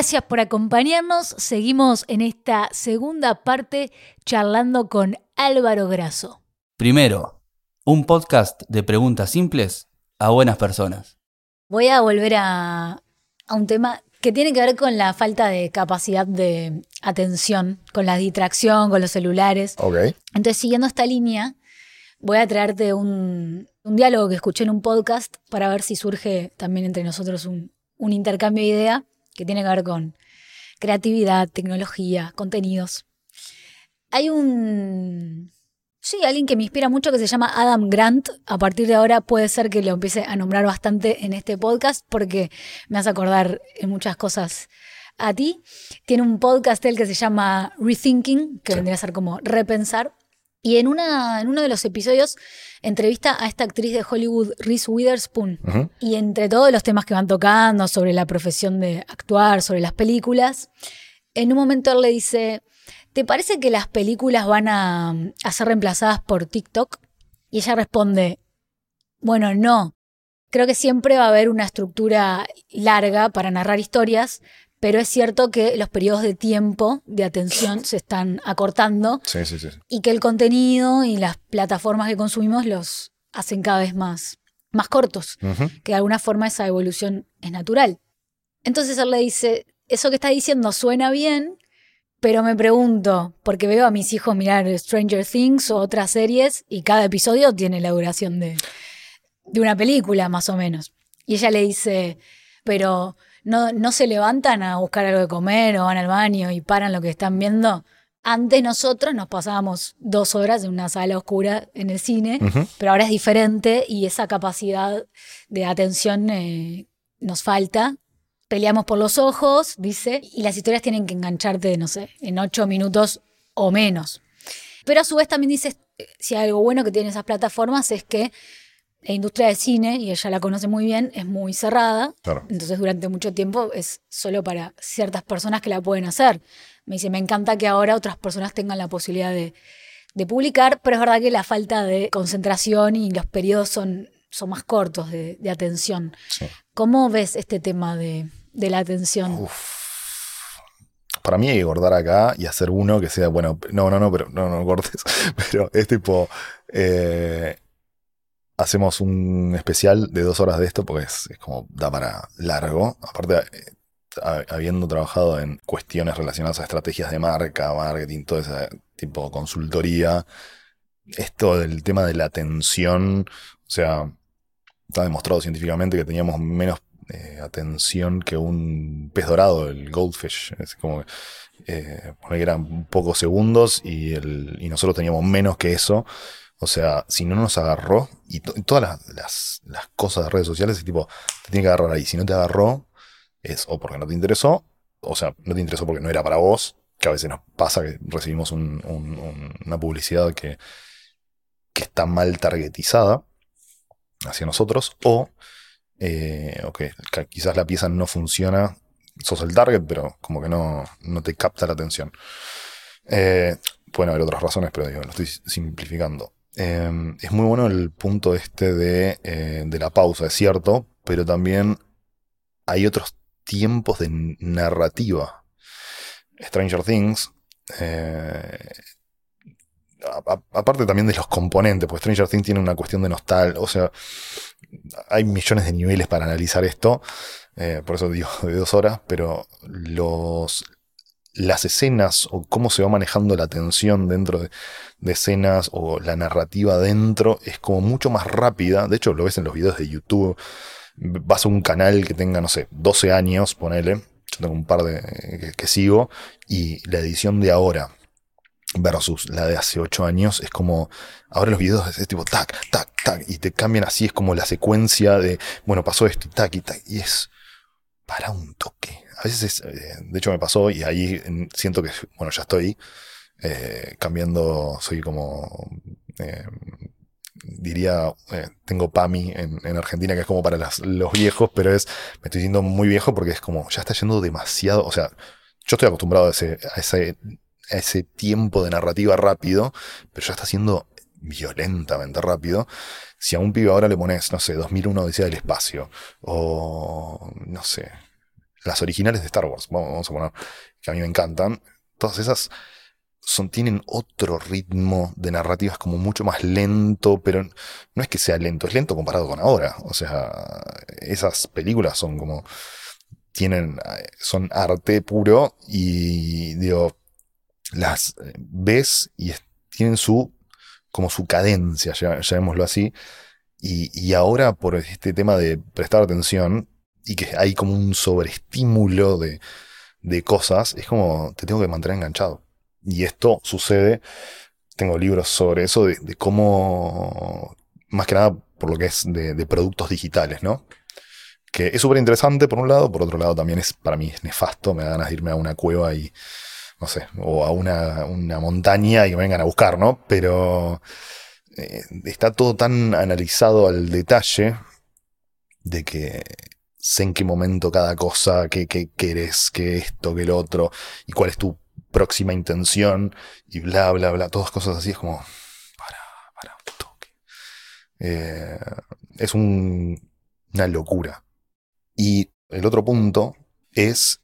Gracias por acompañarnos. Seguimos en esta segunda parte charlando con Álvaro Grasso. Primero, un podcast de preguntas simples a buenas personas. Voy a volver a, a un tema que tiene que ver con la falta de capacidad de atención, con la distracción, con los celulares. Ok. Entonces, siguiendo esta línea, voy a traerte un, un diálogo que escuché en un podcast para ver si surge también entre nosotros un, un intercambio de idea que tiene que ver con creatividad, tecnología, contenidos. Hay un... Sí, alguien que me inspira mucho que se llama Adam Grant. A partir de ahora puede ser que lo empiece a nombrar bastante en este podcast porque me hace acordar en muchas cosas a ti. Tiene un podcast él que se llama Rethinking, que Sí. vendría a ser como repensar. Y en, una, en uno de los episodios entrevista a esta actriz de Hollywood, Reese Witherspoon. Y entre todos los temas que van tocando sobre la profesión de actuar, sobre las películas, en un momento él le dice, ¿te parece que las películas van a, a ser reemplazadas por TikTok? Y ella responde, bueno, no. Creo que siempre va a haber una estructura larga para narrar historias, pero es cierto que los periodos de tiempo de atención se están acortando Sí, sí, sí. y que el contenido y las plataformas que consumimos los hacen cada vez más, más cortos que de alguna forma esa evolución es natural. Entonces él le dice, eso que está diciendo suena bien, pero me pregunto, porque veo a mis hijos mirar Stranger Things o otras series y cada episodio tiene la duración de, de una película más o menos. Y ella le dice, pero no, no se levantan a buscar algo de comer o van al baño y paran lo que están viendo. Antes nosotros nos pasábamos dos horas en una sala oscura en el cine, pero ahora es diferente y esa capacidad de atención eh, nos falta. Peleamos por los ojos, dice, y las historias tienen que engancharte, no sé, en ocho minutos o menos. Pero a su vez también dice, eh, si hay algo bueno que tienen esas plataformas es que la industria del cine, y ella la conoce muy bien, es muy cerrada. Claro. Entonces durante mucho tiempo es solo para ciertas personas que la pueden hacer. Me dice, me encanta que ahora otras personas tengan la posibilidad de, de publicar, pero es verdad que la falta de concentración y los periodos son, son más cortos de, de atención. Sí. ¿Cómo ves este tema de, de la atención? Para mí hay que cortar acá y hacer uno que sea, bueno, no, no, no, pero no, no cortes. Pero es tipo, eh, hacemos un especial de dos horas de esto porque es, como, da para largo. Aparte, eh, ha- habiendo trabajado en cuestiones relacionadas a estrategias de marca, marketing, todo ese tipo de consultoría, esto del tema de la atención, o sea, está demostrado científicamente que teníamos menos eh, atención que un pez dorado, el goldfish. Es como eh, eran pocos segundos y nosotros teníamos menos que eso. O sea, si no nos agarró, y, to- y todas las, cosas de redes sociales, es tipo, te tiene que agarrar ahí. Si no te agarró, es o porque no te interesó, o sea, no te interesó porque no era para vos, que a veces nos pasa que recibimos un- un- un- una publicidad que, que está mal targetizada hacia nosotros, o eh, ca- quizás la pieza no funciona, sos el target, pero como que no, no te capta la atención. Eh, pueden haber otras razones, pero digo, lo estoy simplificando. Eh, es muy bueno el punto este de, eh, de la pausa, es cierto, pero también hay otros tiempos de narrativa. Stranger Things, eh, aparte también de los componentes, pues Stranger Things tiene una cuestión de nostalgia, o sea, hay millones de niveles para analizar esto, eh, por eso digo de dos horas, pero los, las escenas o cómo se va manejando la tensión dentro de, escenas o la narrativa dentro es como mucho más rápida, de hecho lo ves en los videos de YouTube, vas a un canal que tenga, no sé, 12 años, ponele, yo tengo un par de que, que sigo, y la edición de ahora versus la de hace 8 años es como, ahora los videos es tipo tac, tac, tac, y te cambian así, es como la secuencia de, bueno, pasó esto y tac y tac, y es para un toque. A veces, es, eh, de hecho me pasó y ahí siento que, bueno, ya estoy eh, cambiando, soy como, eh, diría, tengo PAMI en, en Argentina, que es como para los viejos, pero es, me estoy sintiendo muy viejo porque es como, ya está yendo demasiado, o sea, yo estoy acostumbrado a ese, a ese, tiempo de narrativa rápido, pero ya está siendo violentamente rápido. Si a un pibe ahora le pones, no sé, 2001 Odisea del Espacio, o no sé, las originales de Star Wars, vamos a poner, que a mí me encantan, todas esas son, tienen otro ritmo de narrativas como mucho más lento, pero no es que sea lento, es lento comparado con ahora. O sea, esas películas son como, tienen, son arte puro y digo, las ves y tienen su, como su cadencia, llamémoslo así. Y, y ahora por este tema de prestar atención y que hay como un sobreestímulo de, de cosas, es como te tengo que mantener enganchado. Y esto sucede, tengo libros sobre eso, de, cómo, más que nada por lo que es de, productos digitales, ¿no? Que es súper interesante por un lado, por otro lado también es para mí es nefasto, me da ganas de irme a una cueva y, no sé, o a una, montaña y me vengan a buscar, ¿no? Pero eh, está todo tan analizado al detalle de que sé en qué momento cada cosa, qué, qué querés, qué esto, qué el otro, y cuál es tu próxima intención, y bla, bla, bla, todas cosas así, es como, para, para, un toque. Eh, es una locura. Y el otro punto es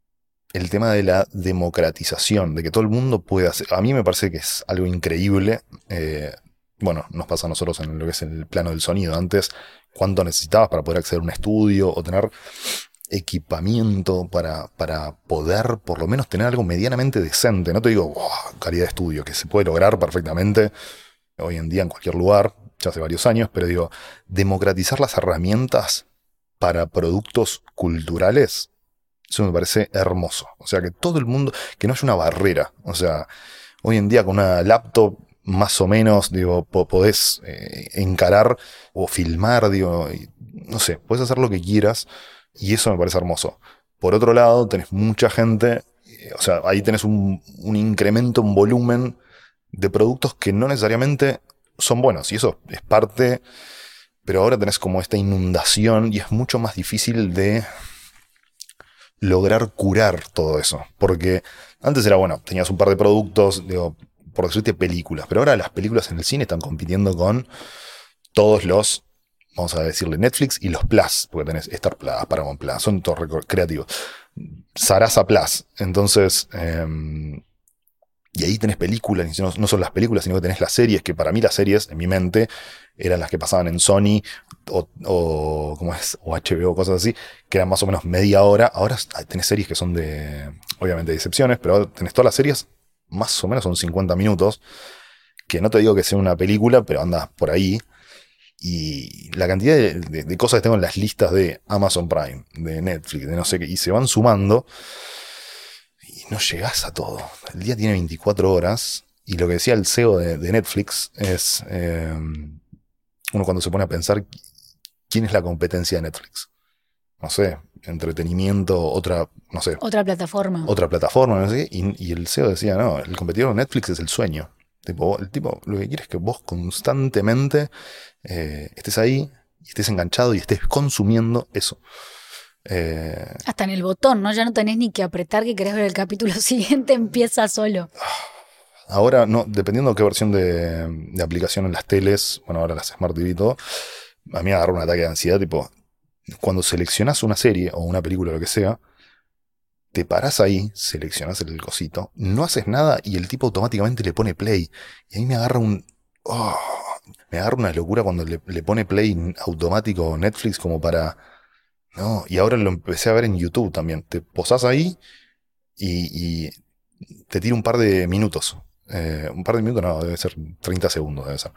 el tema de la democratización, de que todo el mundo pueda hacer. A mí me parece que es algo increíble. Eh, bueno, nos pasa a nosotros en lo que es el plano del sonido. Antes, cuánto necesitabas para poder acceder a un estudio o tener equipamiento para, para poder por lo menos tener algo medianamente decente. No te digo calidad de estudio, que se puede lograr perfectamente hoy en día en cualquier lugar, ya hace varios años, pero digo, democratizar las herramientas para productos culturales, eso me parece hermoso. O sea, que todo el mundo, que no haya una barrera. O sea, hoy en día con una laptop más o menos, digo, podés eh, encarar o filmar, digo, no sé, puedes hacer lo que quieras y eso me parece hermoso. Por otro lado, tenés mucha gente, eh, o sea, ahí tenés un, un incremento en volumen de productos que no necesariamente son buenos y eso es parte, pero ahora tenés como esta inundación y es mucho más difícil de lograr curar todo eso. Porque antes era bueno, tenías un par de productos, digo, por decirte películas, pero ahora las películas en el cine están compitiendo con todos los, vamos a decirle Netflix y los Plus, porque tenés Star Plus, Paramount Plus, son todos creativos. Sarasa Plus, entonces, em, y ahí tenés películas, no, son las películas, sino que tenés las series, que para mí las series, en mi mente, eran las que pasaban en Sony o, o, es? o HBO, cosas así, que eran más o menos media hora. Ahora tenés series que son de, obviamente, de excepciones, pero tenés todas las series más o menos son 50 minutos, que no te digo que sea una película, pero anda por ahí. Y la cantidad de, cosas que tengo en las listas de Amazon Prime, de Netflix, de no sé qué, y se van sumando. Y no llegas a todo. El día tiene 24 horas. Y lo que decía el CEO de, Netflix es. Eh, uno cuando se pone a pensar quién es la competencia de Netflix. No sé, entretenimiento, otra, no sé. Otra plataforma. Otra plataforma, no sé. Y, el CEO decía, no, el competidor de Netflix es el sueño. Tipo, el tipo lo que quiere es que vos constantemente eh, estés ahí y estés enganchado y estés consumiendo eso. Eh, Hasta en el botón, ¿no? Ya no tenés ni que apretar que querés ver el capítulo siguiente, empieza solo. Ahora, no, dependiendo de qué versión de, de aplicación en las teles, bueno, ahora las Smart TV y todo, a mí me agarra un ataque de ansiedad, tipo, cuando seleccionas una serie o una película o lo que sea, te paras ahí, seleccionas el cosito, no haces nada y el tipo automáticamente le pone play. Y ahí me agarra un. Oh, me agarra una locura cuando le, pone play automático Netflix como para. No, y ahora lo empecé a ver en YouTube también. Te posás ahí y, te tira un par de minutos. Eh, un par de minutos, no, debe ser 30 segundos, debe ser.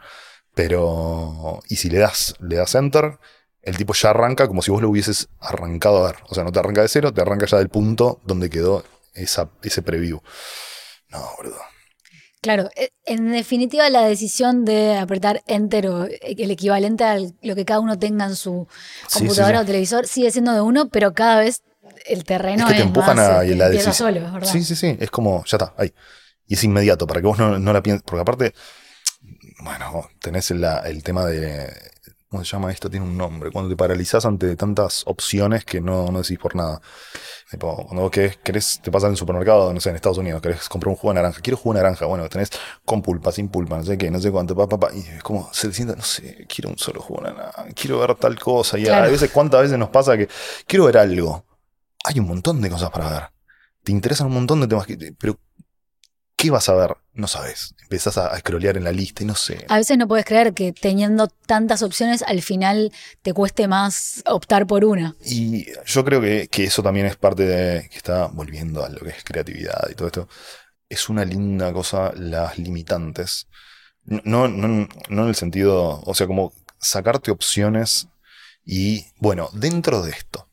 Pero. Y si le das, le das enter el tipo ya arranca como si vos lo hubieses arrancado a ver. O sea, no te arranca de cero, te arranca ya del punto donde quedó esa, ese preview. No, boludo. Claro, e, en definitiva la decisión de apretar enter o el equivalente a lo que cada uno tenga en su computadora o televisor sigue siendo de uno, pero cada vez el terreno es, que te empujan a este, la decisión. solo, es verdad. Sí, sí, sí, es como, ya está, ahí. Y es inmediato, para que vos no, la pienses, porque aparte, bueno, tenés el tema de ¿Cómo se llama esto? Tiene un nombre. Cuando te paralizas ante tantas opciones que no, no decís por nada. cuando vos querés, te pasa en el supermercado, no sé, en Estados Unidos, querés comprar un jugo de naranja. Quiero jugo de naranja. Bueno, tenés con pulpa, sin pulpa, no sé qué, no sé cuánto, pa, pa, pa. Y es como, se sienta, no sé, quiero un solo jugo de naranja. Quiero ver tal cosa. Y a veces, ¿cuántas veces nos pasa que quiero ver algo? hay un montón de cosas para ver. Te interesan un montón de temas, que, pero ¿qué vas a ver? No sabes. Empezás a, a scrollear en la lista y no sé. A veces no puedes creer que teniendo tantas opciones al final te cueste más optar por una. Y yo creo que, que eso también es parte de que está volviendo a lo que es creatividad y todo esto. Es una linda cosa las limitantes. No, no, no en el sentido, o sea, como sacarte opciones y, bueno, dentro de esto.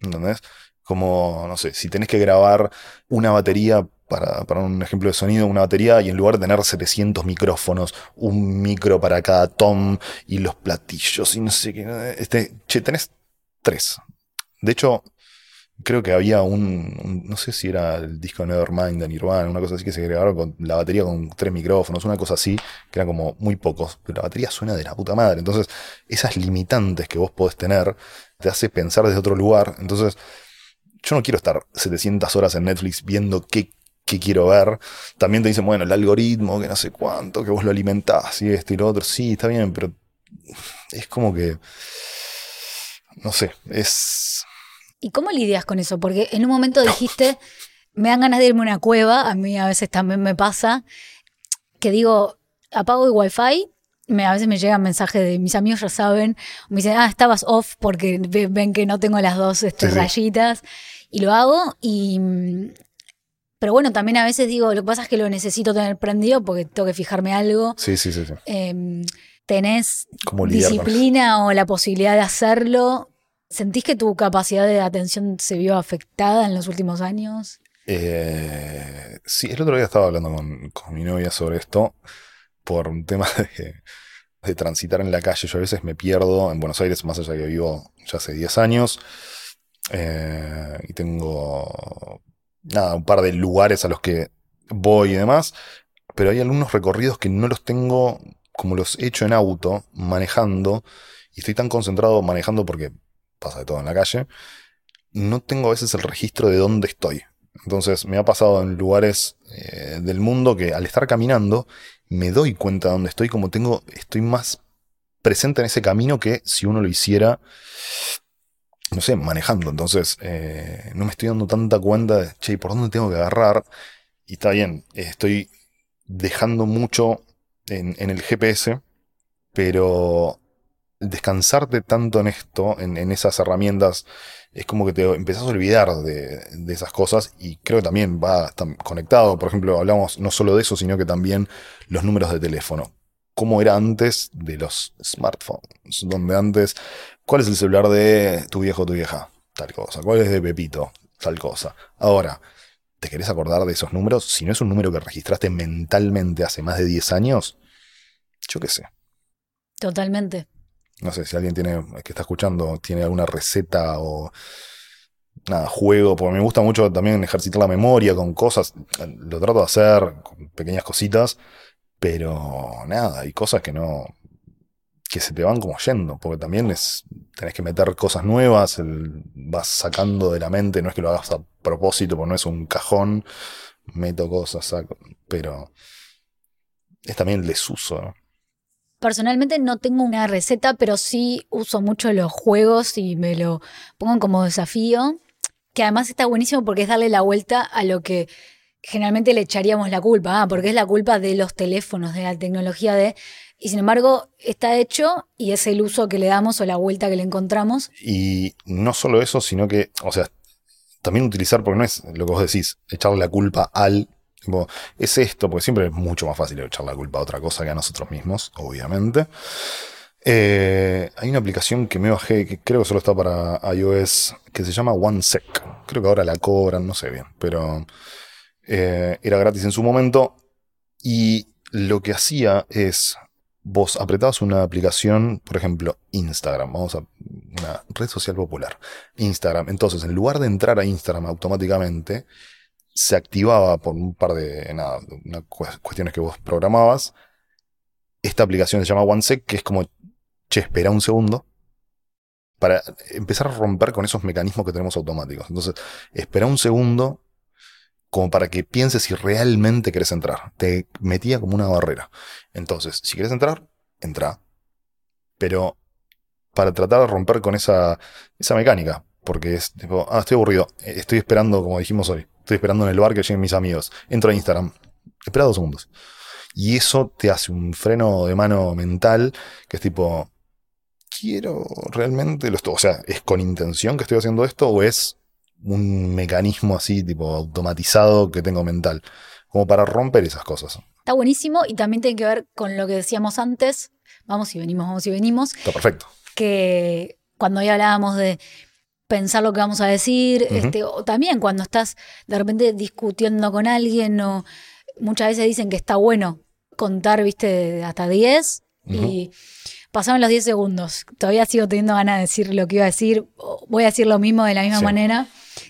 ¿Entendés? Como, no sé, si tenés que grabar una batería, para, para, un ejemplo de sonido, una batería, y en lugar de tener 700 micrófonos, un micro para cada tom y los platillos y no sé qué, este, che, tenés tres. De hecho, creo que había un, no sé si era el disco Nevermind de Nirvana, una cosa así que se grabaron con la batería con tres micrófonos, una cosa así, que era como muy pocos, pero la batería suena de la puta madre. Entonces, esas limitantes que vos podés tener te hace pensar desde otro lugar. Entonces, yo no quiero estar 700 horas en Netflix viendo qué, qué quiero ver. También te dicen, bueno, el algoritmo, que no sé cuánto, que vos lo alimentás y esto y lo otro. Sí, está bien, pero es como que, no sé, es ¿Y cómo lidias con eso? Porque en un momento dijiste, me dan ganas de irme a una cueva, a mí a veces también me pasa, que digo, apago el wifi, me, a veces me llegan mensajes de mis amigos ya saben, me dicen, ah, estabas off porque ven que no tengo las dos este, sí, rayitas, sí. y lo hago, y... Pero bueno, también a veces digo, lo que pasa es que lo necesito tener prendido porque tengo que fijarme algo. Sí, sí, sí. sí. Eh, tenés disciplina o la posibilidad de hacerlo, ¿Sentís que tu capacidad de atención se vio afectada en los últimos años? Eh, sí, el otro día estaba hablando con, con, mi novia sobre esto por un tema de, de, transitar en la calle. Yo a veces me pierdo en Buenos Aires, más allá de que vivo ya hace 10 años. Eh, y tengo nada, un par de lugares a los que voy y demás. Pero hay algunos recorridos que no los tengo como los he hecho en auto, manejando. Y estoy tan concentrado manejando porque pasa de todo en la calle, no tengo a veces el registro de dónde estoy. Entonces me ha pasado en lugares eh, del mundo que al estar caminando me doy cuenta de dónde estoy, como tengo, estoy más presente en ese camino que si uno lo hiciera, no sé, manejando. Entonces eh, no me estoy dando tanta cuenta de, che, ¿por dónde tengo que agarrar? Y está bien, estoy dejando mucho en, el GPS, pero descansarte tanto en esto, en, en, esas herramientas, es como que te empezás a olvidar de, de, esas cosas y creo que también va conectado. Por ejemplo, hablamos no solo de eso, sino que también los números de teléfono. ¿Cómo era antes de los smartphones? Donde antes, ¿cuál es el celular de tu viejo o tu vieja? Tal cosa. ¿Cuál es de Pepito? Tal cosa. Ahora, ¿te querés acordar de esos números? Si no es un número que registraste mentalmente hace más de 10 años, yo qué sé. Totalmente. No sé si alguien tiene, que está escuchando, tiene alguna receta o nada, juego, porque me gusta mucho también ejercitar la memoria con cosas, lo trato de hacer con pequeñas cositas, pero nada, hay cosas que no, que se te van como yendo, porque también es, tenés que meter cosas nuevas, el, vas sacando de la mente, no es que lo hagas a propósito, porque no es un cajón, meto cosas, saco, pero es también el desuso. Personalmente no tengo una receta, pero sí uso mucho los juegos y me lo pongo como desafío, que además está buenísimo porque es darle la vuelta a lo que generalmente le echaríamos la culpa, ah, porque es la culpa de los teléfonos, de la tecnología de... Y sin embargo está hecho y es el uso que le damos o la vuelta que le encontramos. Y no solo eso, sino que, o sea, también utilizar, porque no es lo que vos decís, echarle la culpa al es esto, porque siempre es mucho más fácil echar la culpa a otra cosa que a nosotros mismos, obviamente. Eh, hay una aplicación que me bajé, que creo que solo está para iOS, que se llama OneSec. Creo que ahora la cobran, no sé bien, pero eh, era gratis en su momento. Y lo que hacía es, vos apretabas una aplicación, por ejemplo, Instagram, vamos a una red social popular, Instagram. Entonces, en lugar de entrar a Instagram automáticamente, se activaba por un par de cuestiones que vos programabas. Esta aplicación se llama OneSec, que es como, che, espera un segundo, para empezar a romper con esos mecanismos que tenemos automáticos. Entonces, espera un segundo como para que pienses si realmente querés entrar. Te metía como una barrera. Entonces, si querés entrar, entra. Pero para tratar de romper con esa, esa mecánica. porque es tipo, ah, estoy aburrido, eh, estoy esperando, como dijimos hoy, estoy esperando en el bar que lleguen mis amigos. Entro a Instagram, espera dos segundos. Y eso te hace un freno de mano mental que es tipo, quiero realmente lo o sea, ¿es con intención que estoy haciendo esto o es un mecanismo así, tipo automatizado que tengo mental? Como para romper esas cosas. Está buenísimo y también tiene que ver con lo que decíamos antes, vamos y venimos, vamos y venimos, Está perfecto. que cuando ya hablábamos de pensar lo que vamos a decir, este, o también cuando estás de repente discutiendo con alguien, o muchas veces dicen que está bueno contar, viste, hasta 10 y pasaron los 10 segundos. Todavía sigo teniendo ganas de decir lo que iba a decir, voy a decir lo mismo de la misma Sí. manera.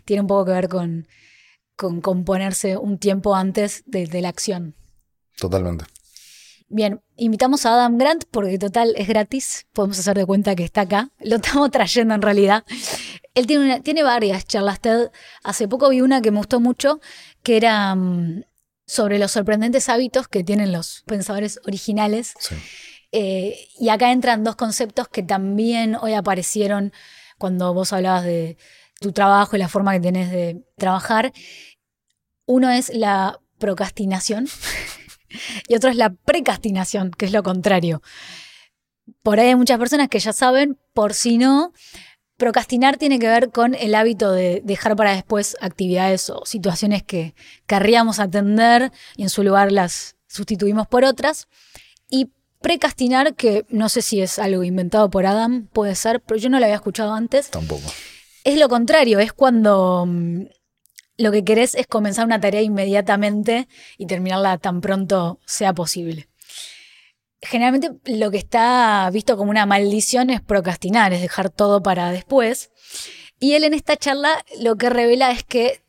Tiene un poco que ver con, con, con ponerse un tiempo antes de- de la acción. Totalmente. Bien, invitamos a Adam Grant porque total es gratis, podemos hacer de cuenta que está acá, lo estamos trayendo en realidad. Él tiene, una- tiene varias charlas TED, hace poco vi una que me gustó mucho, que era mm, sobre los sorprendentes hábitos que tienen los pensadores originales. Sí. Eh, y acá entran dos conceptos que también hoy aparecieron cuando vos hablabas de tu trabajo y la forma que tenés de trabajar. Uno es la procrastinación y otro es la precastinación, que es lo contrario. Por ahí hay muchas personas que ya saben, por si no, procrastinar tiene que ver con el hábito de dejar para después actividades o situaciones que querríamos atender y en su lugar las sustituimos por otras. Y precastinar, que no sé si es algo inventado por Adam, puede ser, pero yo no lo había escuchado antes, Tampoco. Es lo contrario, es cuando mm, lo que querés es comenzar una tarea inmediatamente y terminarla tan pronto sea posible. Generalmente lo que está visto como una maldición es procrastinar, es dejar todo para después. Y él en esta charla lo que revela es que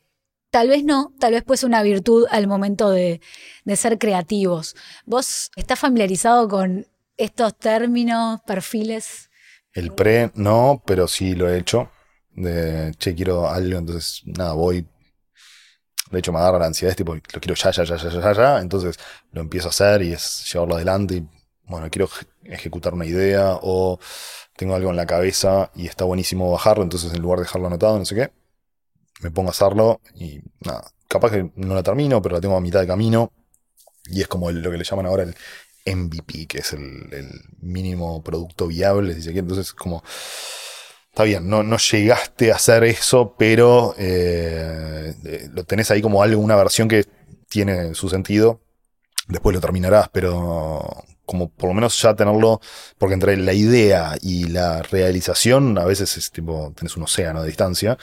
tal vez no, tal vez pues una virtud al momento de, de ser creativos. ¿Vos estás familiarizado con estos términos, perfiles? El pre no, pero sí lo he hecho. De, che, quiero algo, entonces, nada, voy. De hecho, me agarra la ansiedad, es tipo, lo quiero ya, ya, ya, ya, ya, ya. Entonces lo empiezo a hacer y es llevarlo adelante. Y, bueno, quiero eje- ejecutar una idea o tengo algo en la cabeza y está buenísimo bajarlo. Entonces, en lugar de dejarlo anotado, no sé qué, me pongo a hacerlo y nada. Capaz que no la termino, pero la tengo a mitad de camino. Y es como lo que le llaman ahora el MVP, que es el, mínimo producto viable, si se. Entonces, como, está bien, no, no llegaste a hacer eso, pero eh, eh, lo tenés ahí como algo, una versión que tiene su sentido. Después lo terminarás, pero como por lo menos ya tenerlo, porque entre la idea y la realización a veces es tipo, tenés un océano de distancia.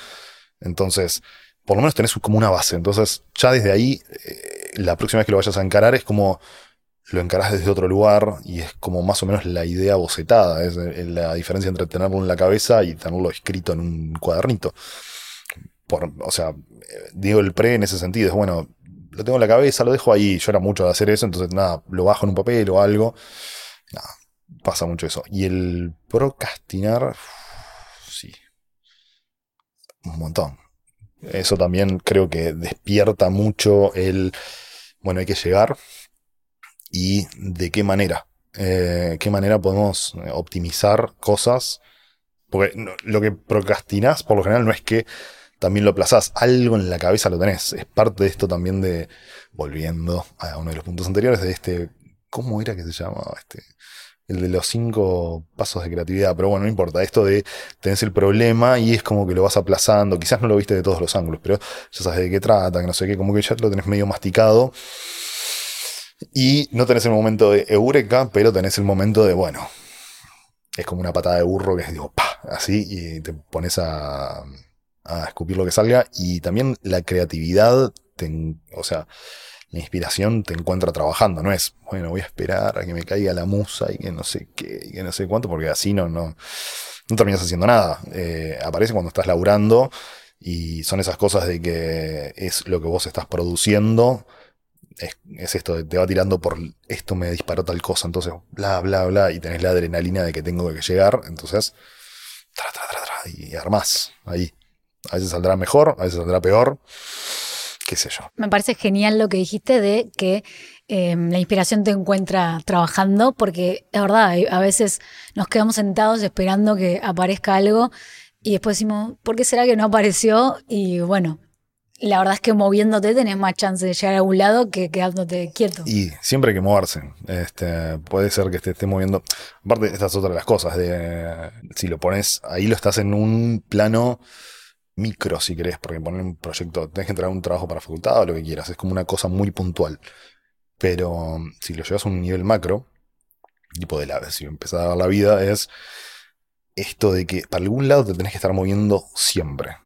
Entonces, por lo menos tenés como una base. Entonces, ya desde ahí, eh, la próxima vez que lo vayas a encarar es como lo encarás desde otro lugar y es como más o menos la idea bocetada. Es eh, la diferencia entre tenerlo en la cabeza y tenerlo escrito en un cuadernito. Por, o sea, eh, digo el pre en ese sentido. Es bueno, lo tengo en la cabeza, lo dejo ahí. Yo era mucho de hacer eso, entonces nada, lo bajo en un papel o algo. Nada, pasa mucho eso. Y el procrastinar, sí. Un montón. Eso también creo que despierta mucho el, bueno, hay que llegar y de qué manera. Eh, qué manera podemos eh, optimizar cosas. Porque lo que procrastinás, por lo general, no es que también lo aplazás. Algo en la cabeza lo tenés. Es parte de esto también de, volviendo a uno de los puntos anteriores, de este, ¿cómo era que se llamaba? Este, el de los cinco pasos de creatividad. Pero bueno, no importa. Esto de tenés el problema y es como que lo vas aplazando. Quizás no lo viste de todos los ángulos, pero ya sabes de qué trata, que no sé qué, como que ya lo tenés medio masticado. Y no tenés el momento de eureka, pero tenés el momento de, bueno, es como una patada de burro que es, digo, pa, así, y te pones a, a escupir lo que salga. Y también la creatividad, o sea, la inspiración te encuentra trabajando, no es, bueno, voy a esperar a que me caiga la musa y que no sé qué, y que no sé cuánto, porque así no, no, no terminas haciendo nada. Eh, aparece cuando estás laburando y son esas cosas de que es lo que vos estás produciendo. Es, es esto, te va tirando por esto me disparó tal cosa, entonces bla, bla, bla, y tenés la adrenalina de que tengo que llegar, entonces tra, tra, tra, tra, y armás ahí. A veces saldrá mejor, a veces saldrá peor, qué sé yo. Me parece genial lo que dijiste de que eh, la inspiración te encuentra trabajando, porque es verdad, hay- a veces nos quedamos sentados esperando que aparezca algo y después decimos, ¿por qué será que no apareció? Y bueno, la verdad es que moviéndote tenés más chance de llegar a algún lado que quedándote quieto. Y siempre hay que moverse. Este, puede ser que te estés moviendo. Aparte, esta es otra de las cosas. De, si lo pones ahí, lo estás en un plano micro, si querés, porque poner un proyecto, tenés que entrar a un trabajo para facultad o lo que quieras. Es como una cosa muy puntual. Pero si lo llevas a un nivel macro, tipo de la, si empezás a dar la vida, es esto de que para algún lado te tenés que estar moviendo siempre.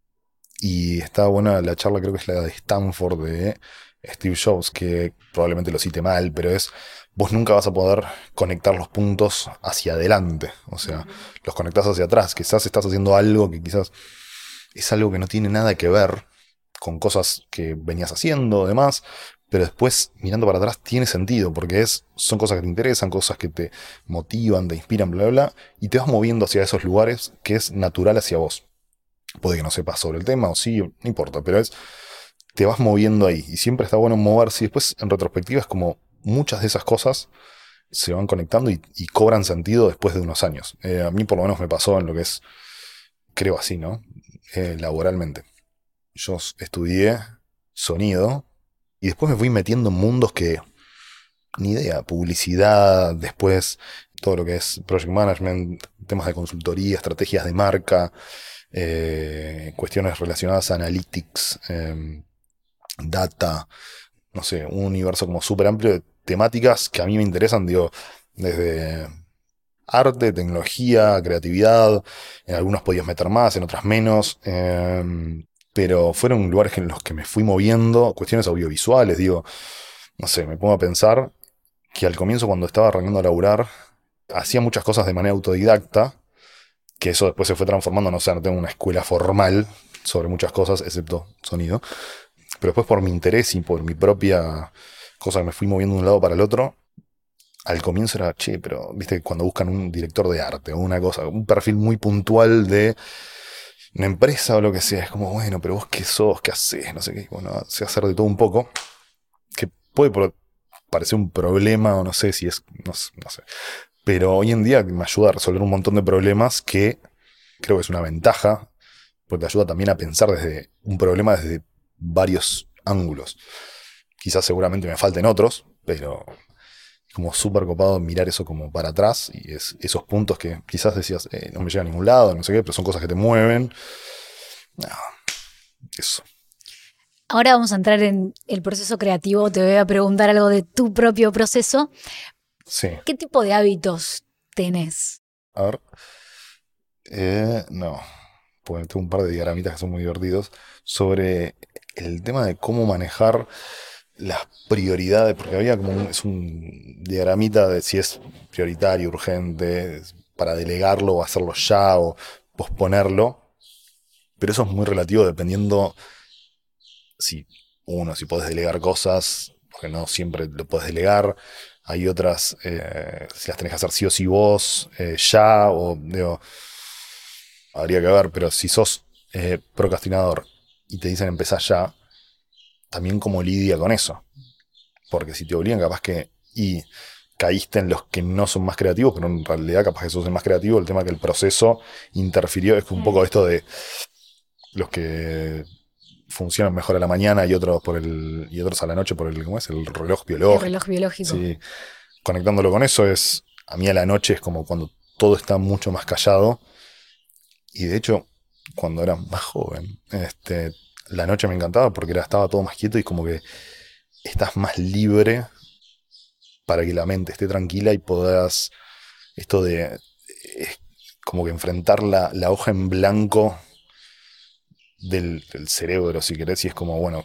Y está buena la charla, creo que es la de Stanford de Steve Jobs, que probablemente lo cite mal, pero es, vos nunca vas a poder conectar los puntos hacia adelante, o sea, los conectás hacia atrás, quizás estás haciendo algo que quizás es algo que no tiene nada que ver con cosas que venías haciendo, demás, pero después mirando para atrás tiene sentido, porque es, son cosas que te interesan, cosas que te motivan, te inspiran, bla, bla, bla, y te vas moviendo hacia esos lugares que es natural hacia vos. Puede que no sepas sobre el tema o sí, no importa, pero es. Te vas moviendo ahí. Y siempre está bueno moverse. Y después, en retrospectiva, es como muchas de esas cosas se van conectando y, cobran sentido después de unos años. Eh, a mí, por lo menos, me pasó en lo que es. Creo así, ¿no? Eh, laboralmente. Yo estudié sonido y después me fui metiendo en mundos que. Ni idea. Publicidad, después todo lo que es project management, temas de consultoría, estrategias de marca. Eh, cuestiones relacionadas a analytics, em, data, no sé, un universo como súper amplio de temáticas que a mí me interesan, digo, desde arte, tecnología, creatividad, en algunos podías meter más, en otras menos, em, pero fueron lugares en los que me fui moviendo, cuestiones audiovisuales, digo, no sé, me pongo a pensar que al comienzo cuando estaba arrancando a laburar, hacía muchas cosas de manera autodidacta, que eso después se fue transformando, no sé, no tengo una escuela formal sobre muchas cosas, excepto sonido, pero después por mi interés y por mi propia cosa que me fui moviendo de un lado para el otro, al comienzo era, che, pero viste, cuando buscan un director de arte o una cosa, un perfil muy puntual de una empresa o lo que sea, es como, bueno, pero vos qué sos, qué haces, no sé qué, bueno, sé hacer de todo un poco, que puede parecer un problema o no sé si es, no sé, pero hoy en día me ayuda a resolver un montón de problemas que creo que es una ventaja, porque te ayuda también a pensar desde un problema desde varios ángulos. Quizás seguramente me falten otros, pero como súper copado mirar eso como para atrás y es esos puntos que quizás decías, eh, no me llega a ningún lado, no sé qué, pero son cosas que te mueven. eso. Ahora vamos a entrar en el proceso creativo. Te voy a preguntar algo de tu propio proceso, ¿Qué tipo de hábitos tenés? A ver. Eh, no. Pues tengo un par de diagramitas que son muy divertidos sobre el tema de cómo manejar las prioridades, porque había como un, es un diagramita de si es prioritario, urgente, para delegarlo o hacerlo ya o posponerlo. Pero eso es muy relativo dependiendo si uno, si puedes delegar cosas, porque no siempre lo puedes delegar. Hay otras, eh, si las tenés que hacer sí o sí vos, eh, ya, o digo, habría que ver, pero si sos eh, procrastinador y te dicen empezar ya, también como lidia con eso. Porque si te obligan, capaz que. Y caíste en los que no son más creativos, pero en realidad capaz que sos el más creativo, el tema que el proceso interfirió, es un poco esto de los que funcionan mejor a la mañana y otros por el y otros a la noche por el ¿cómo es? el reloj biológico. El reloj biológico. Sí. Conectándolo con eso es a mí a la noche es como cuando todo está mucho más callado y de hecho cuando era más joven, este la noche me encantaba porque era estaba todo más quieto y como que estás más libre para que la mente esté tranquila y puedas esto de como que enfrentar la, la hoja en blanco del, cerebro, si querés, y es como, bueno,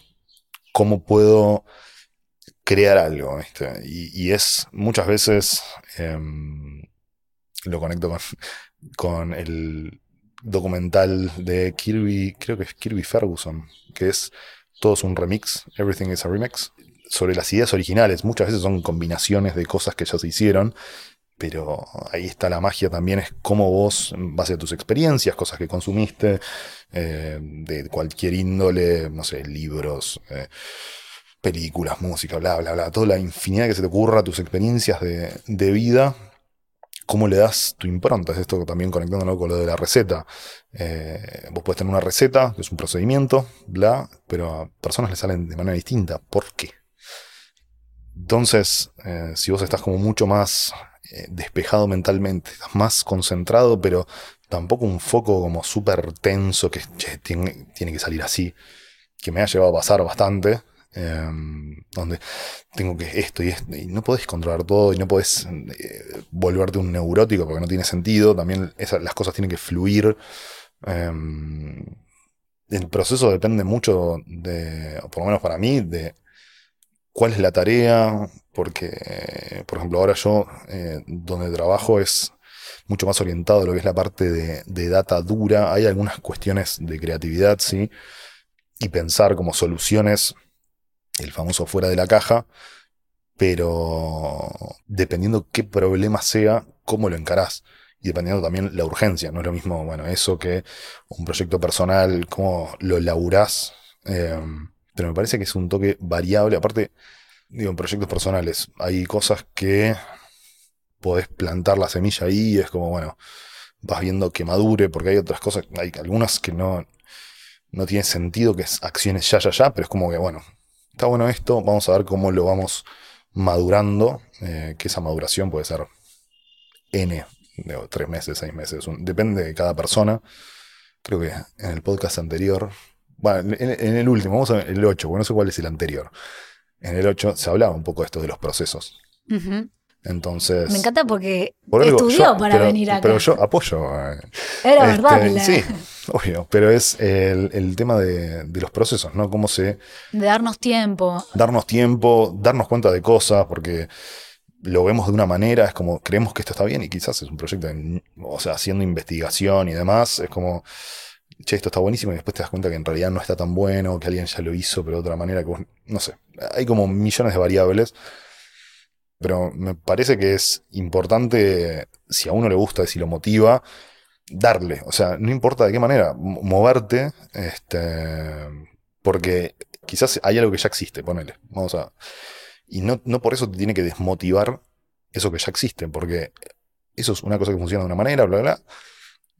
¿cómo puedo crear algo? Y, es muchas veces, em, lo conecto con, con el documental de Kirby, creo que es Kirby Ferguson, que es todo es un remix, Everything is a Remix, sobre las ideas originales. Muchas veces son combinaciones de cosas que ya se hicieron pero ahí está la magia también, es cómo vos, en base a tus experiencias, cosas que consumiste, eh, de cualquier índole, no sé, libros, eh, películas, música, bla, bla, bla, toda la infinidad que se te ocurra, tus experiencias de, vida, cómo le das tu impronta. Es esto también conectándolo con lo de la receta. Eh, vos puedes tener una receta, que es un procedimiento, bla, pero a personas le salen de manera distinta. ¿Por qué? Entonces, si vos estás como mucho más despejado mentalmente, más concentrado, pero tampoco un foco como súper tenso que tiene, tiene que salir así, que me ha llevado a pasar bastante. Em, donde tengo que esto y esto, y no podés controlar todo y no podés eh, volverte un neurótico porque no tiene sentido, también las cosas tienen que fluir. Em, el proceso depende mucho de, por lo menos para mí, de cuál es la tarea, porque, por ejemplo, ahora yo, eh, donde trabajo es mucho más orientado a lo que es la parte de, de, data dura, hay algunas cuestiones de creatividad, sí, y pensar como soluciones el famoso fuera de la caja, pero dependiendo qué problema sea, cómo lo encarás. Y dependiendo también la urgencia, no es lo mismo, bueno, eso que un proyecto personal, cómo lo laburás. Em, pero me parece que es un toque variable. Aparte, digo, en proyectos personales hay cosas que podés plantar la semilla ahí es como, bueno, vas viendo que madure, porque hay otras cosas, hay algunas que no, no tienen sentido, que es acciones ya, ya, ya, pero es como que, bueno, está bueno esto, vamos a ver cómo lo vamos madurando, eh, que esa maduración puede ser N, de tres meses, seis meses, depende de cada persona. Creo que en el podcast anterior, bueno, en, el último, vamos a ver el 8, porque no sé cuál es el anterior. En el 8 se hablaba un poco de esto de los procesos. Entonces. Me encanta porque estudió para venir acá. Pero yo apoyo. Eh, Era verdad. Este, sí, obvio. Pero es el, tema de, los procesos, ¿no? Cómo se. De darnos tiempo. Darnos tiempo, darnos cuenta de cosas, porque lo vemos de una manera, es como creemos que esto está bien y quizás es un proyecto, o sea, haciendo investigación y demás, es como. Che, esto está buenísimo y después te das cuenta que en realidad no está tan bueno, que alguien ya lo hizo, pero de otra manera, que no sé. Hay como millones de variables pero me parece que es importante, si a uno le gusta, si lo motiva, darle. O sea, no importa de qué manera, moverte, este, porque quizás hay algo que ya existe, ponele. Vamos a. Y no, no por eso te tiene que desmotivar eso que ya existe, porque eso es una cosa que funciona de una manera, bla, bla, bla.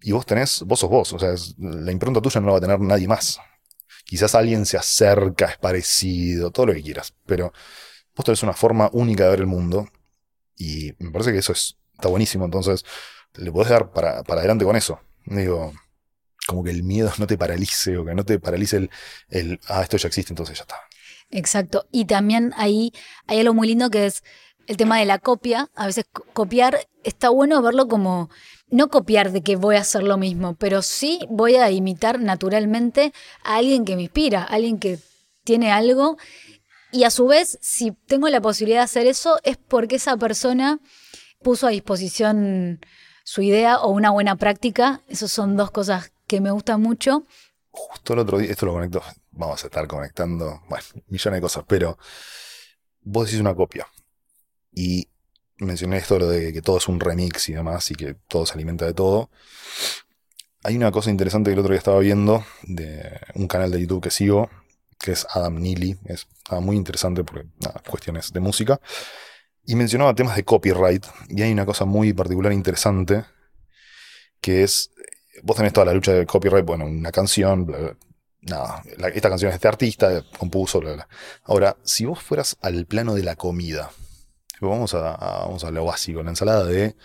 Y vos tenés, vos sos vos, o sea, la impronta tuya no la va a tener nadie más. Quizás alguien se acerca, es parecido, todo lo que quieras, pero vos tenés una forma única de ver el mundo y me parece que eso es, está buenísimo, entonces le podés dar para, adelante con eso. Digo, como que el miedo no te paralice o que no te paralice el, el, ah, esto ya existe, entonces ya está. Exacto. Y también ahí hay algo muy lindo que es el tema de la copia. A veces copiar está bueno verlo como no copiar de que voy a hacer lo mismo, pero sí voy a imitar naturalmente a alguien que me inspira, a alguien que tiene algo y a su vez, si tengo la posibilidad de hacer eso, es porque esa persona puso a disposición su idea o una buena práctica. Esas son dos cosas que me gustan mucho. Justo el otro día, esto lo conecto, vamos a estar conectando, bueno, millones de cosas, pero vos decís una copia. Y mencioné esto, de que todo es un remix y demás, y que todo se alimenta de todo. Hay una cosa interesante que el otro día estaba viendo de un canal de YouTube que sigo, que es Adam Neely, es muy interesante por cuestiones de música, y mencionaba temas de copyright, y hay una cosa muy particular e interesante, que es, vos tenés toda la lucha de copyright, bueno, una canción, nada, esta canción es de este artista, compuso, bla, bla. Ahora, si vos fueras al plano de la comida, vamos a, vamos a lo básico, la ensalada de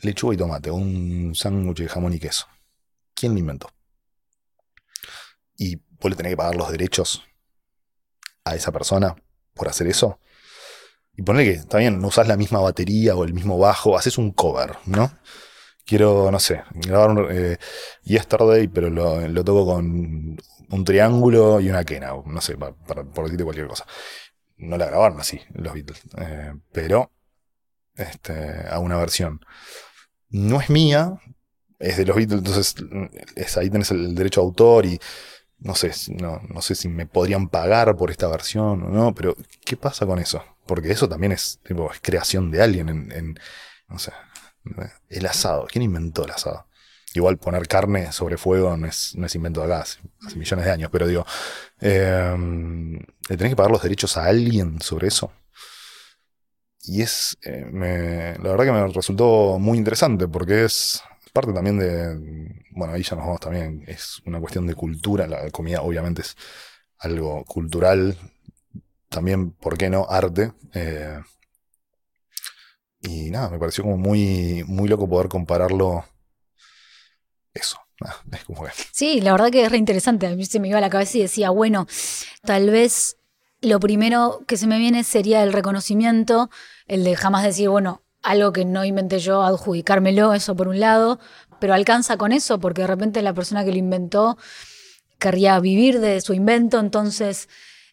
lechuga y tomate, un sándwich de jamón y queso. ¿Quién lo inventó? Y vos le tenés que pagar los derechos a esa persona por hacer eso. Y ponle que, está bien, no usás la misma batería o el mismo bajo, haces un cover, ¿no? Quiero, no sé, grabar eh, Yesterday, pero lo, toco con un triángulo y una quena, no sé, para, por decirte cualquier cosa. No la grabaron así, los Beatles, eh, pero este, a una versión. No es mía, es de los Beatles, entonces es, ahí tenés el derecho a autor y no sé, no, no sé si me podrían pagar por esta versión o no, pero ¿qué pasa con eso? Porque eso también es, tipo, es creación de alguien en, no sé, el asado. ¿Quién inventó el asado? Igual poner carne sobre fuego no es, no es invento de acá, hace, millones de años, pero digo, eh, ¿le tenés que pagar los derechos a alguien sobre eso? y es, eh, la verdad que me resultó muy interesante porque es parte también de, bueno, ahí ya nos vamos también, es una cuestión de cultura, la comida obviamente es algo cultural, también, ¿por qué no? Arte. eh, y nada, me pareció como muy, muy loco poder compararlo. Eso, es como. Sí, la verdad que es re interesante. A mí se me iba a la cabeza y decía, bueno, tal vez lo primero que se me viene sería el reconocimiento, el de jamás decir, bueno, algo que no inventé yo, adjudicármelo, eso por un lado, pero alcanza con eso, porque de repente la persona que lo inventó querría vivir de su invento, entonces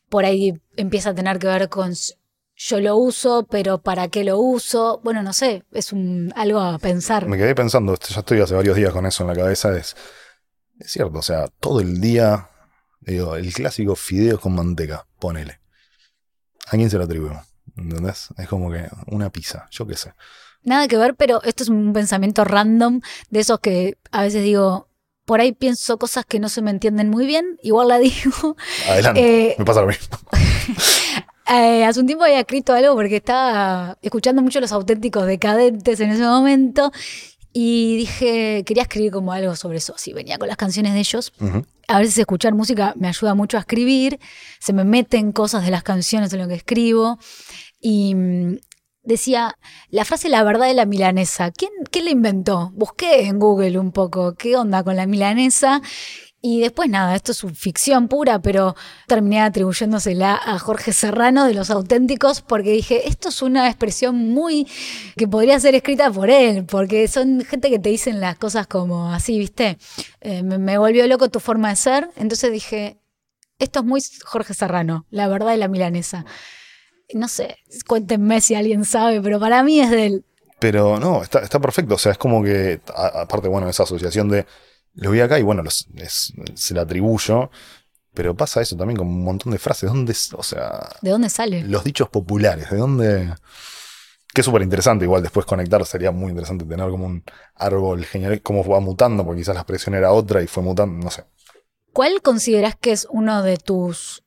por ahí empieza a tener que ver con yo lo uso, pero ¿para qué lo uso? Bueno, no sé, es un, algo a pensar. Me quedé pensando, ya estoy hace varios días con eso en la cabeza, es, es cierto, o sea, todo el día, digo, el clásico fideos con manteca, ponele. ¿A quién se lo atribuimos? ¿Entendés? Es como que una pizza, yo qué sé. Nada que ver, pero esto es un pensamiento random de esos que a veces digo, por ahí pienso cosas que no se me entienden muy bien, igual la digo. Adelante, Eh, me pasa lo mismo. eh, hace un tiempo había escrito algo porque estaba escuchando mucho los auténticos decadentes en ese momento y dije, quería escribir como algo sobre eso, si venía con las canciones de ellos. A veces escuchar música me ayuda mucho a escribir, se me meten cosas de las canciones en lo que escribo. Y mm, decía, la frase la verdad de la milanesa, ¿quién, ¿quién la inventó? Busqué en Google un poco qué onda con la milanesa. Y después nada, esto es ficción pura, pero terminé atribuyéndosela a Jorge Serrano de Los Auténticos porque dije, esto es una expresión muy que podría ser escrita por él, porque son gente que te dicen las cosas como así, ¿viste? Eh, me, volvió loco tu forma de ser, entonces dije, esto es muy Jorge Serrano, la verdad de la milanesa. No sé, cuéntenme si alguien sabe, pero para mí es de él. Pero no, está, está perfecto. O sea, es como que, aparte, bueno, esa asociación de lo vi acá y bueno, los- es- se la atribuyo. Pero pasa eso también con un montón de frases. ¿Dónde, o sea, ¿De dónde sale? los dichos populares? ¿De dónde? Que es súper interesante. Igual después conectar sería muy interesante tener como un árbol genial. Cómo va mutando, porque quizás la expresión era otra y fue mutando. No sé. ¿Cuál consideras que es uno de tus,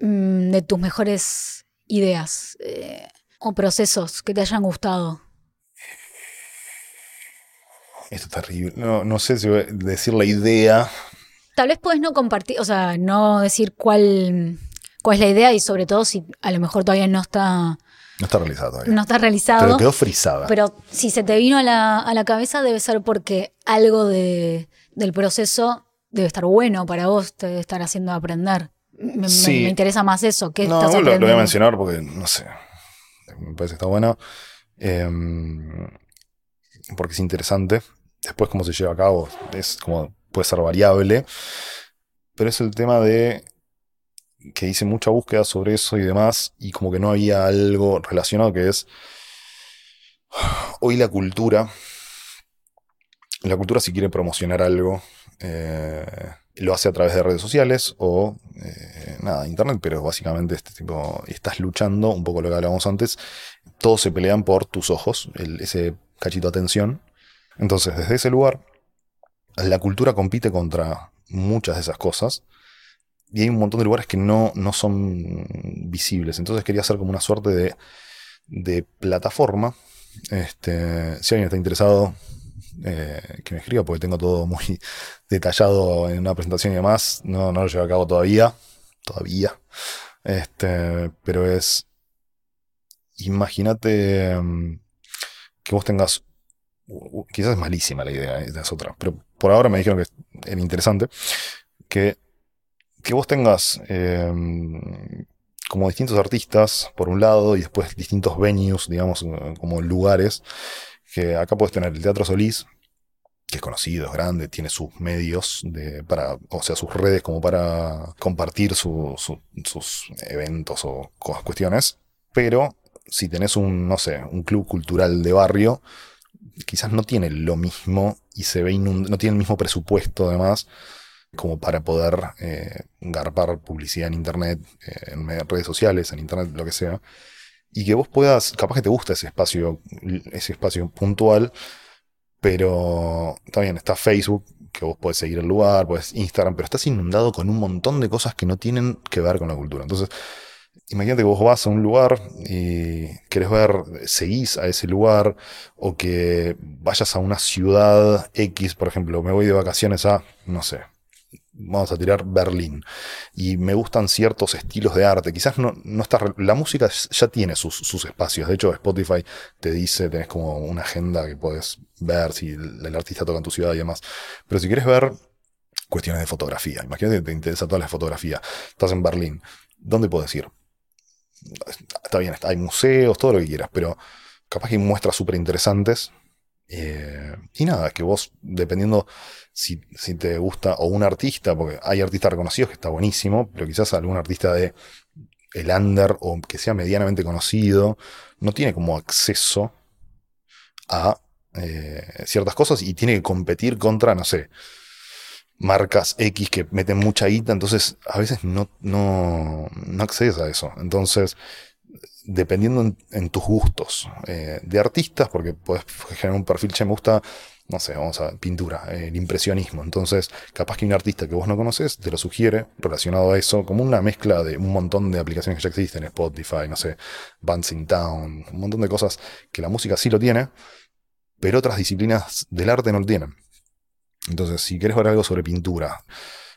mm, de tus mejores ideas eh, o procesos que te hayan gustado? Esto es terrible. No, no sé si voy a decir la idea. Tal vez puedes no compartir, o sea, no decir cuál, cuál es la idea y sobre todo si a lo mejor todavía no está, No está realizada todavía. no está Pero realizado. quedó frisada. Pero si se te vino a la, a la cabeza debe ser porque algo de, del proceso debe estar bueno para vos, te debe estar haciendo aprender. Me, me- Sí. me interesa más eso. ¿Qué No, estás lo, lo voy a mencionar porque, no sé, me parece que está bueno. Em, porque es interesante. Después cómo se lleva a cabo es como puede ser variable. Pero es el tema de que hice mucha búsqueda sobre eso y demás y como que no había algo relacionado que es hoy la cultura. La cultura si quiere promocionar algo eh, lo hace a través de redes sociales o eh, nada, internet, pero básicamente este tipo, estás luchando, un poco lo que hablábamos antes, todos se pelean por tus ojos, ese cachito de atención. Entonces, desde ese lugar, la cultura compite contra muchas de esas cosas y hay un montón de lugares que no, no son visibles. Entonces quería hacer como una suerte de, de plataforma. Este, si alguien está interesado, eh, que me escriba porque tengo todo muy detallado en una presentación y demás. No, no lo llevo a cabo todavía. Todavía. Este, pero es. Imagínate mm, que vos tengas. Quizás es malísima la idea, es otra. Pero por ahora me dijeron que era interesante. Que, que vos tengas eh, como distintos artistas, por un lado, y después distintos venues, digamos, eh, como lugares. Que acá puedes tener el Teatro Solís, que es conocido, es grande, tiene sus medios de, para, o sea, sus redes como para compartir su- su- sus eventos o cosas, cuestiones. Pero si tenés un, no sé, un club cultural de barrio, quizás no tiene lo mismo y se ve inund- no tiene el mismo presupuesto además como para poder eh, garpar publicidad en internet, eh, en redes sociales, en internet, lo que sea. Y que vos puedas, capaz que te gusta ese espacio, ese espacio puntual, pero también está Facebook, que vos podés seguir el lugar, podés Instagram, pero estás inundado con un montón de cosas que no tienen que ver con la cultura. Entonces, Imagínate que vos vas a un lugar y querés ver, seguís a ese lugar, o que vayas a una ciudad X, por ejemplo, me voy de vacaciones a, no sé, vamos a tirar Berlín, y me gustan ciertos estilos de arte, quizás no, no está, la música ya tiene sus, espacios, de hecho Spotify te dice, tenés como una agenda que puedes ver si el, el artista toca en tu ciudad y demás, pero si quieres ver cuestiones de fotografía, imagínate que te interesa toda la fotografía, estás en Berlín, ¿dónde puedes ir? Está bien, hay museos, todo lo que quieras, pero capaz que hay muestras súper interesantes. Eh, y nada, que vos, dependiendo si, te gusta o un artista, porque hay artistas reconocidos que está buenísimo, pero quizás algún artista de el under o que sea medianamente conocido, no tiene como acceso a eh, ciertas cosas y tiene que competir contra, no sé, marcas X que meten mucha guita, entonces a veces no, no, no accedes a eso. Entonces, dependiendo en, tus gustos eh, de artistas, porque puedes generar un perfil, che, me gusta, no sé, vamos a pintura, el impresionismo. Entonces, capaz que un artista que vos no conoces te lo sugiere relacionado a eso, como una mezcla de un montón de aplicaciones que ya existen, Spotify, no sé, Dancing Town, un montón de cosas que la música sí lo tiene, pero otras disciplinas del arte no lo tienen. Entonces, si quieres ver algo sobre pintura,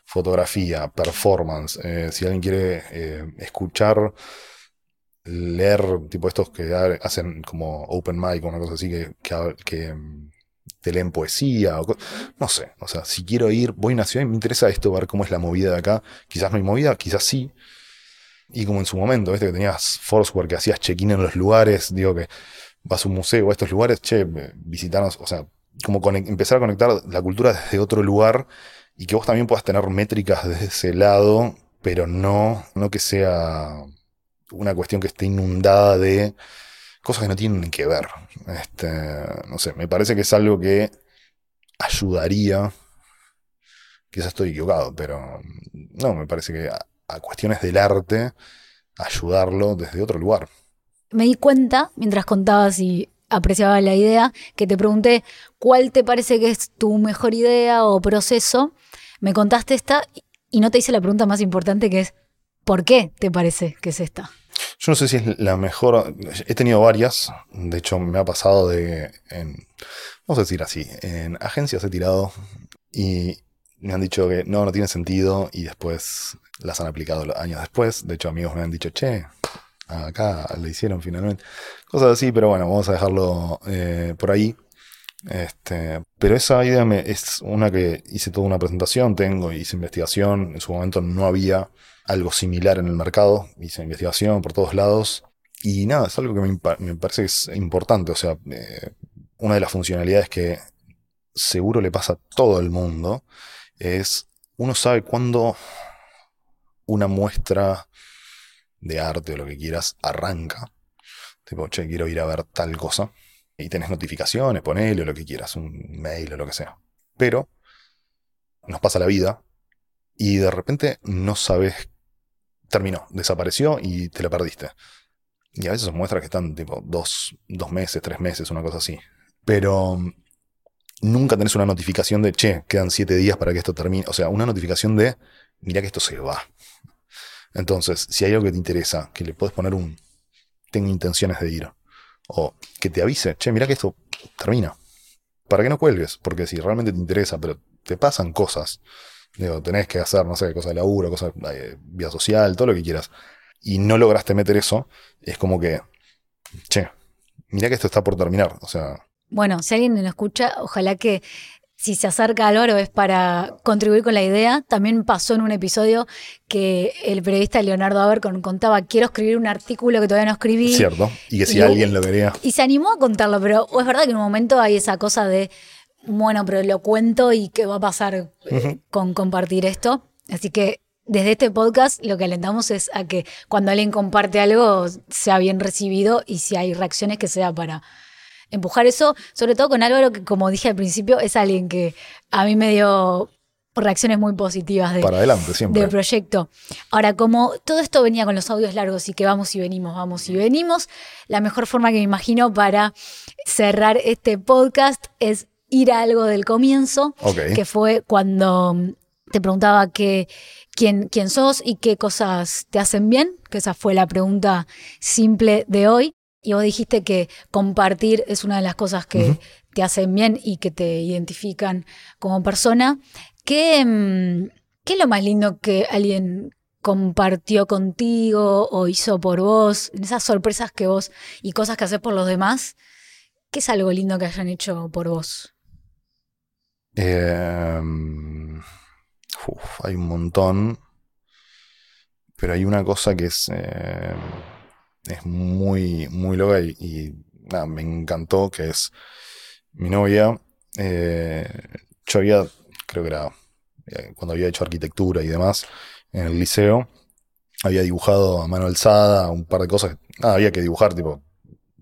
fotografía, performance, eh, si alguien quiere eh, escuchar, leer, tipo estos que hacen como open mic o una cosa así, que, mm, te leen poesía, o no sé, o sea, si quiero ir, voy a una ciudad y me interesa esto, ver cómo es la movida de acá, quizás no hay movida, quizás sí, y como en su momento, ¿viste? que tenías Foursquare, que hacías check-in en los lugares, digo que vas a un museo a estos lugares, che, visitarnos, o sea, como empezar a conectar la cultura desde otro lugar y que vos también puedas tener métricas desde ese lado, pero no, no que sea una cuestión que esté inundada de cosas que no tienen que ver. Este, no sé, me parece que es algo que ayudaría. Quizás estoy equivocado, pero no, me parece que a cuestiones del arte, ayudarlo desde otro lugar. Me di cuenta, mientras contabas y apreciaba la idea, que te pregunté cuál te parece que es tu mejor idea o proceso. Me contaste esta y no te hice la pregunta más importante que es, ¿por qué te parece que es esta? Yo no sé si es la mejor. He tenido varias. De hecho, me ha pasado de. vamos a decir así. En agencias he tirado y me han dicho que no, no tiene sentido. Y después las han aplicado años después. De hecho, amigos me han dicho, che, acá lo hicieron finalmente. Cosas así, pero bueno, vamos a dejarlo eh, por ahí. Este, pero esa idea me, es una que hice toda una presentación, tengo, hice investigación, en su momento no había algo similar en el mercado, hice investigación por todos lados y nada, es algo que me, parece que es importante, o sea, eh, una de las funcionalidades que seguro le pasa a todo el mundo es, uno sabe cuándo una muestra de arte o lo que quieras arranca. Tipo, che, quiero ir a ver tal cosa. Y tenés notificaciones, ponele o lo que quieras, un mail o lo que sea. Pero nos pasa la vida y de repente no sabes, terminó, desapareció y te la perdiste. Y a veces muestra que están tipo dos, dos meses, tres meses, una cosa así. Pero nunca tenés una notificación de, che, quedan siete días para que esto termine. O sea, una notificación de, mira que esto se va. Entonces, si hay algo que te interesa, que le puedes poner un tengo intenciones de ir, o que te avise, che, mira que esto termina. Para que no cuelgues, porque si realmente te interesa, pero te pasan cosas, digo, tenés que hacer, no sé, cosas de laburo, cosas de vida social, todo lo que quieras, y no lograste meter eso, es como que, che, mira que esto está por terminar, o sea. Bueno, si alguien lo escucha, ojalá que si se acerca a Álvaro es para contribuir con la idea. También pasó en un episodio que el periodista Leonardo Abercon contaba, quiero escribir un artículo que todavía no escribí. Cierto, y que si alguien lo quería. Y se animó a contarlo, pero es verdad que en un momento hay esa cosa de, bueno, pero lo cuento y qué va a pasar eh, con compartir esto. Así que desde este podcast lo que alentamos es a que cuando alguien comparte algo sea bien recibido y si hay reacciones que sea para empujar eso, sobre todo con Álvaro, que como dije al principio, es alguien que a mí me dio reacciones muy positivas de, Para adelante, siempre. del proyecto. Ahora, como todo esto venía con los audios largos y que vamos y venimos, vamos y venimos, la mejor forma que me imagino para cerrar este podcast es ir a algo del comienzo, que fue cuando te preguntaba qué quién, quién sos y qué cosas te hacen bien, que esa fue la pregunta simple de hoy. Y vos dijiste que compartir es una de las cosas que te hacen bien y que te identifican como persona. ¿Qué, mm, ¿Qué es lo más lindo que alguien compartió contigo o hizo por vos? En esas sorpresas que vos y cosas que haces por los demás, ¿qué es algo lindo que hayan hecho por vos? Eh, uf, hay un montón. Pero hay una cosa que es, eh, es muy, muy loca y, nada, me encantó, que es mi novia. eh, yo había, creo que era eh, cuando había hecho arquitectura y demás en el liceo, había dibujado a mano alzada un par de cosas. Había que dibujar, tipo,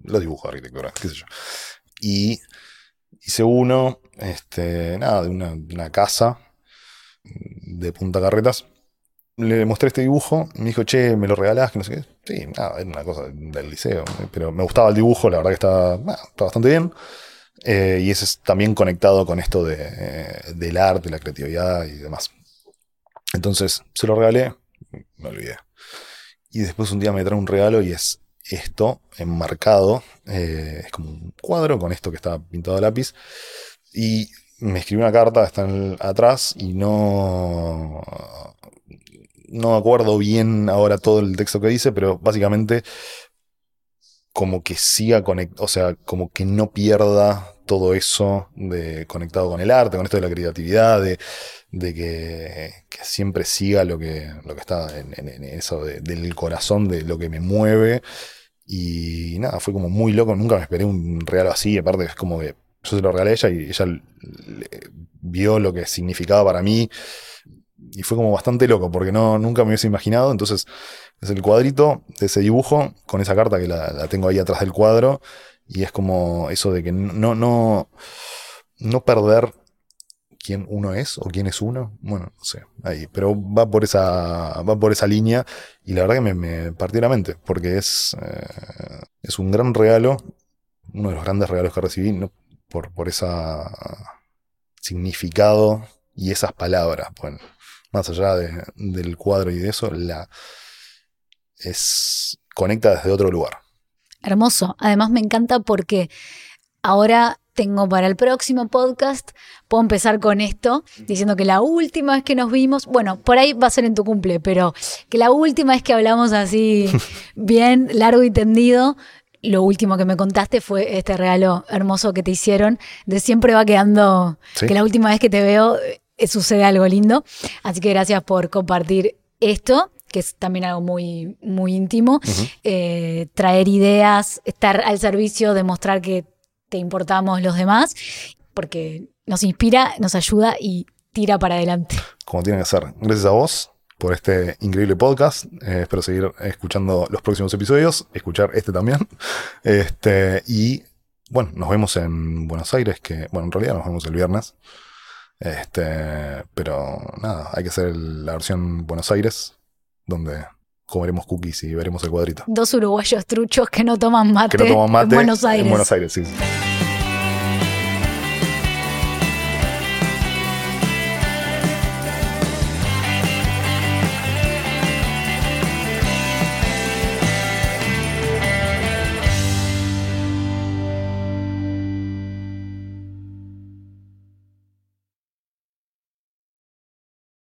los dibujos de arquitectura, qué sé yo. Y hice uno, este, nada, de una, una casa de Punta Carretas. Le mostré este dibujo, me dijo, che, ¿me lo regalás? No. Sí, nada, era una cosa del liceo. Pero me gustaba el dibujo, la verdad que está, está bastante bien. Eh, y es también conectado con esto de, eh, del arte, la creatividad y demás. Entonces, se lo regalé, me olvidé. Y después un día me trae un regalo y es esto enmarcado. eh, es como un cuadro con esto que está pintado a lápiz. Y me escribió una carta, está en atrás y no. No acuerdo bien ahora todo el texto que dice, pero básicamente como que siga conectado, o sea, como que no pierda todo eso de conectado con el arte, con esto de la creatividad, de, que, siempre siga lo que, lo que está en, en- eso de- del corazón, de lo que me mueve. Y nada, fue como muy loco, nunca me esperé un regalo así, aparte es como que yo se lo regalé a ella y ella vio lo que significaba para mí. Y fue como bastante loco, porque no, nunca me hubiese imaginado. Entonces, es el cuadrito de ese dibujo, con esa carta que la, tengo ahí atrás del cuadro. Y es como eso de que no, no, no perder quién uno es o quién es uno. Bueno, no sé, ahí. Pero va por esa, va por esa línea. Y la verdad que me, me partió la mente, porque es, eh, es un gran regalo, uno de los grandes regalos que recibí, ¿no? por, por ese significado y esas palabras. Bueno, más allá de- del cuadro y de eso, la es conecta desde otro lugar. Hermoso. Además me encanta porque ahora tengo para el próximo podcast, puedo empezar con esto, diciendo que la última vez que nos vimos, bueno, por ahí va a ser en tu cumple, pero que la última vez que hablamos así bien largo y tendido, lo último que me contaste fue este regalo hermoso que te hicieron, de siempre va quedando ¿Sí? que la última vez que te veo sucede algo lindo. Así que gracias por compartir esto, que es también algo muy, muy íntimo. Eh, traer ideas, estar al servicio, demostrar que te importamos los demás, porque nos inspira, nos ayuda y tira para adelante. Como tiene que ser. Gracias a vos por este increíble podcast. Eh, espero seguir escuchando los próximos episodios, escuchar este también. Este, y bueno, nos vemos en Buenos Aires, que bueno, en realidad nos vemos el viernes. Este, pero nada, hay que hacer la versión Buenos Aires, donde comeremos cookies y veremos el cuadrito. Dos uruguayos truchos que no toman mate, Que no toman mate en Buenos Aires. En Buenos Aires, sí. sí.